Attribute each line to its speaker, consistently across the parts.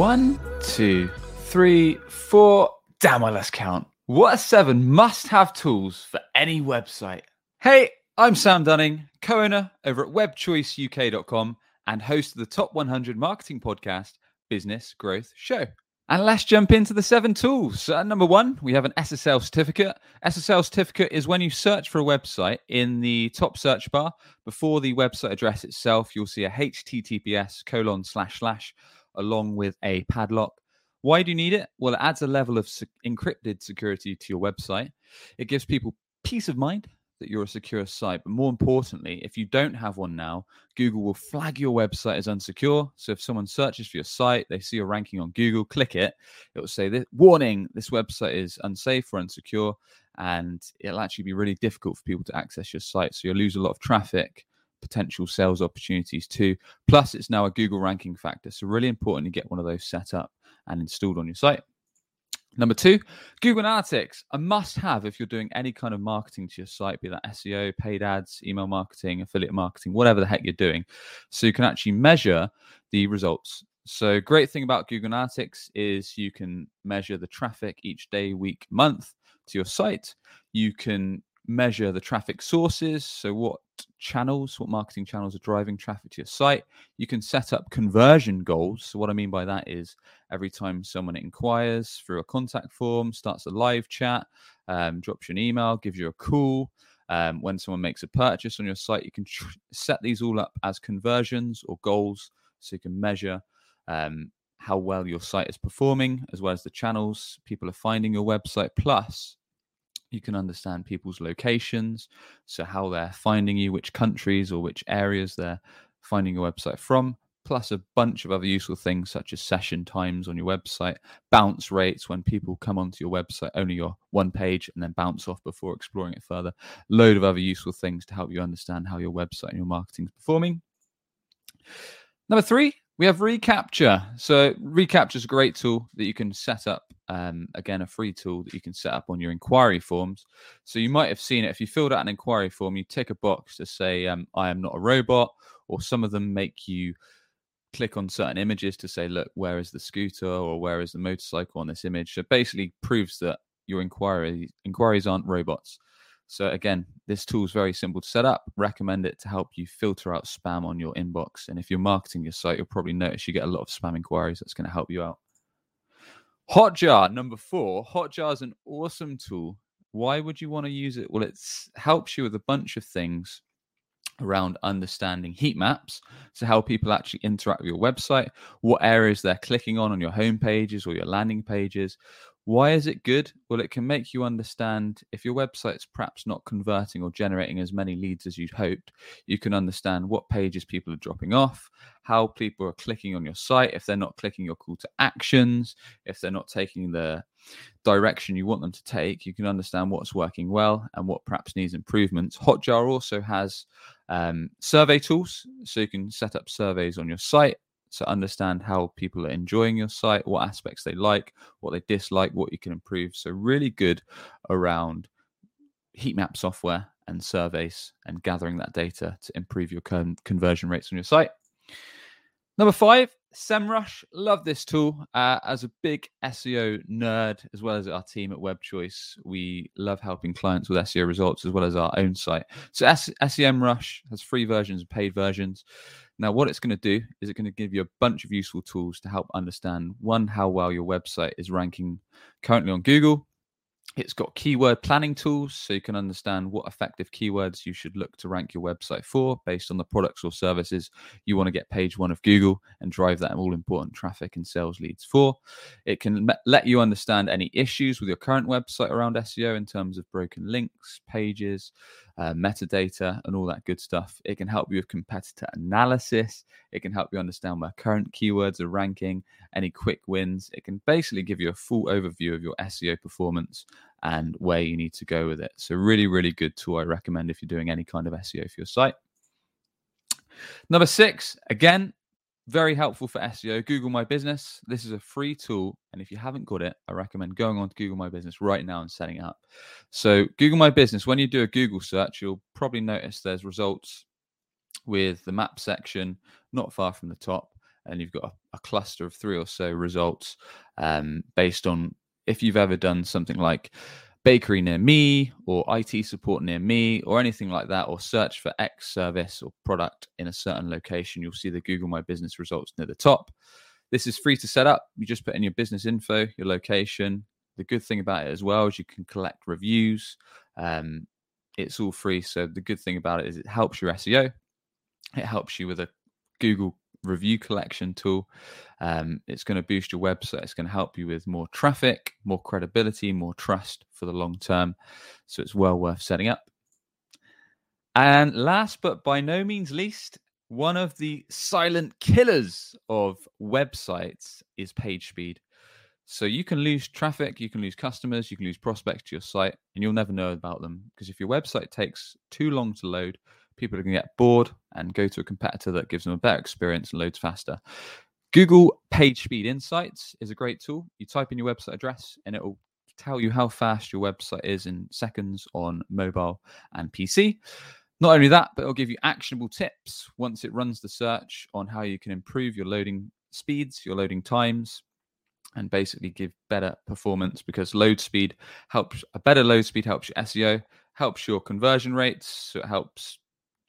Speaker 1: One, two, three, four. Damn, I lost count. What are seven must have tools for any website? Hey, I'm Sam Dunning, co owner over at webchoiceuk.com and host of the Top 100 Marketing Podcast Business Growth Show. And let's jump into the seven tools. So, number one, we have an SSL certificate. SSL certificate is when you search for a website in the top search bar before the website address itself, you'll see a HTTPS colon slash slash along with a padlock. Why do you need it? Well, it adds a level of encrypted security to your website. It gives people peace of mind that you're a secure site. But more importantly, if you don't have one now, Google will flag your website as unsecure. So if someone searches for your site, they see your ranking on Google, click it, it will say, this, Warning, this website is unsafe or unsecure. And it'll actually be really difficult for people to access your site. So you'll lose a lot of traffic, potential sales opportunities too. Plus, it's now a Google ranking factor. So, really important to get one of those set up and installed on your site. Number two, Google Analytics, a must have if you're doing any kind of marketing to your site, be that SEO, paid ads, email marketing, affiliate marketing, whatever the heck you're doing. So you can actually measure the results. So, great thing about Google Analytics is you can measure the traffic each day, week, month to your site. You can measure the traffic sources. So, what channels, what marketing channels are driving traffic to your site. You can set up conversion goals. So, what I mean by that is every time someone inquires through a contact form, starts a live chat, um, drops you an email, gives you a call. Um, when someone makes a purchase on your site, you can tr- set these all up as conversions or goals so you can measure um, how well your site is performing, as well as the channels people are finding your website. Plus, you can understand people's locations, so how they're finding you, which countries or which areas they're finding your website from, plus a bunch of other useful things such as session times on your website, bounce rates when people come onto your website, only your one page, and then bounce off before exploring it further. Load of other useful things to help you understand how your website and your marketing is performing. Number three, we have reCAPTCHA. So reCAPTCHA is a great tool that you can set up. Um, again, a free tool that you can set up on your inquiry forms. So you might have seen it if you filled out an inquiry form, you tick a box to say, um, "I am not a robot," or some of them make you click on certain images to say, "Look, where is the scooter or where is the motorcycle on this image?" So basically, proves that your inquiry inquiries aren't robots. So again, this tool is very simple to set up. Recommend it to help you filter out spam on your inbox. And if you're marketing your site, you'll probably notice you get a lot of spam inquiries. That's going to help you out. Hotjar number four. Hotjar is an awesome tool. Why would you want to use it? Well, it helps you with a bunch of things around understanding heat maps. So, how people actually interact with your website, what areas they're clicking on on your home pages or your landing pages, why is it good? Well, it can make you understand if your website's perhaps not converting or generating as many leads as you'd hoped, you can understand what pages people are dropping off, how people are clicking on your site, if they're not clicking your call to actions, if they're not taking the direction you want them to take, you can understand what's working well and what perhaps needs improvements. Hotjar also has um, survey tools, so you can set up surveys on your site so understand how people are enjoying your site, what aspects they like, what they dislike, what you can improve. So really good around heat map software and surveys and gathering that data to improve your con- conversion rates on your site. Number five, SEMrush. Love this tool. Uh, as a big SEO nerd, as well as our team at WebChoice, we love helping clients with SEO results as well as our own site. So S- SEMrush has free versions and paid versions. Now, what it's going to do is it's going to give you a bunch of useful tools to help understand one, how well your website is ranking currently on Google, it's got keyword planning tools so you can understand what effective keywords you should look to rank your website for based on the products or services you want to get page one of Google and drive that all important traffic and sales leads for. It can let you understand any issues with your current website around SEO in terms of broken links, pages, uh, metadata, and all that good stuff. It can help you with competitor analysis. It can help you understand where current keywords are ranking, any quick wins. It can basically give you a full overview of your SEO performance and where you need to go with it. So, really, really good tool. I recommend if you're doing any kind of SEO for your site. Number six, again, very helpful for SEO. Google My Business. This is a free tool. And if you haven't got it, I recommend going on to Google My Business right now and setting it up. So, Google My Business, when you do a Google search, you'll probably notice there's results with the map section not far from the top. and you've got a, a cluster of three or so results um, based on if you've ever done something like bakery near me or IT support near me or anything like that, or search for X service or product in a certain location, you'll see the Google My Business results near the top. This is free to set up. You just put in your business info, your location. The good thing about it as well is you can collect reviews. Um, it's all free. So the good thing about it is it helps your SEO. It helps you with a Google review collection tool. Um, it's going to boost your website. It's going to help you with more traffic, more credibility, more trust for the long term. So it's well worth setting up. And last but by no means least, one of the silent killers of websites is page speed. So you can lose traffic, you can lose customers, you can lose prospects to your site, and you'll never know about them because if your website takes too long to load, people are going to get bored and go to a competitor that gives them a better experience and loads faster. Google Page Speed Insights is a great tool. You type in your website address and it will tell you how fast your website is in seconds on mobile and PC. Not only that, but it'll give you actionable tips once it runs the search on how you can improve your loading speeds, your loading times, and basically give better performance because load speed helps a better load speed helps your SEO, helps your conversion rates, so it helps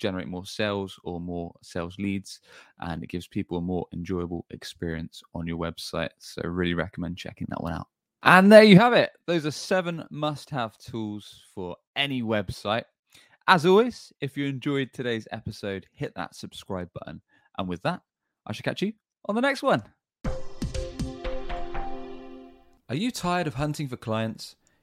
Speaker 1: generate more sales or more sales leads and it gives people a more enjoyable experience on your website. So really recommend checking that one out. And there you have it. Those are seven must-have tools for any website. As always, if you enjoyed today's episode, hit that subscribe button. And with that, I shall catch you on the next one. Are you tired of hunting for clients?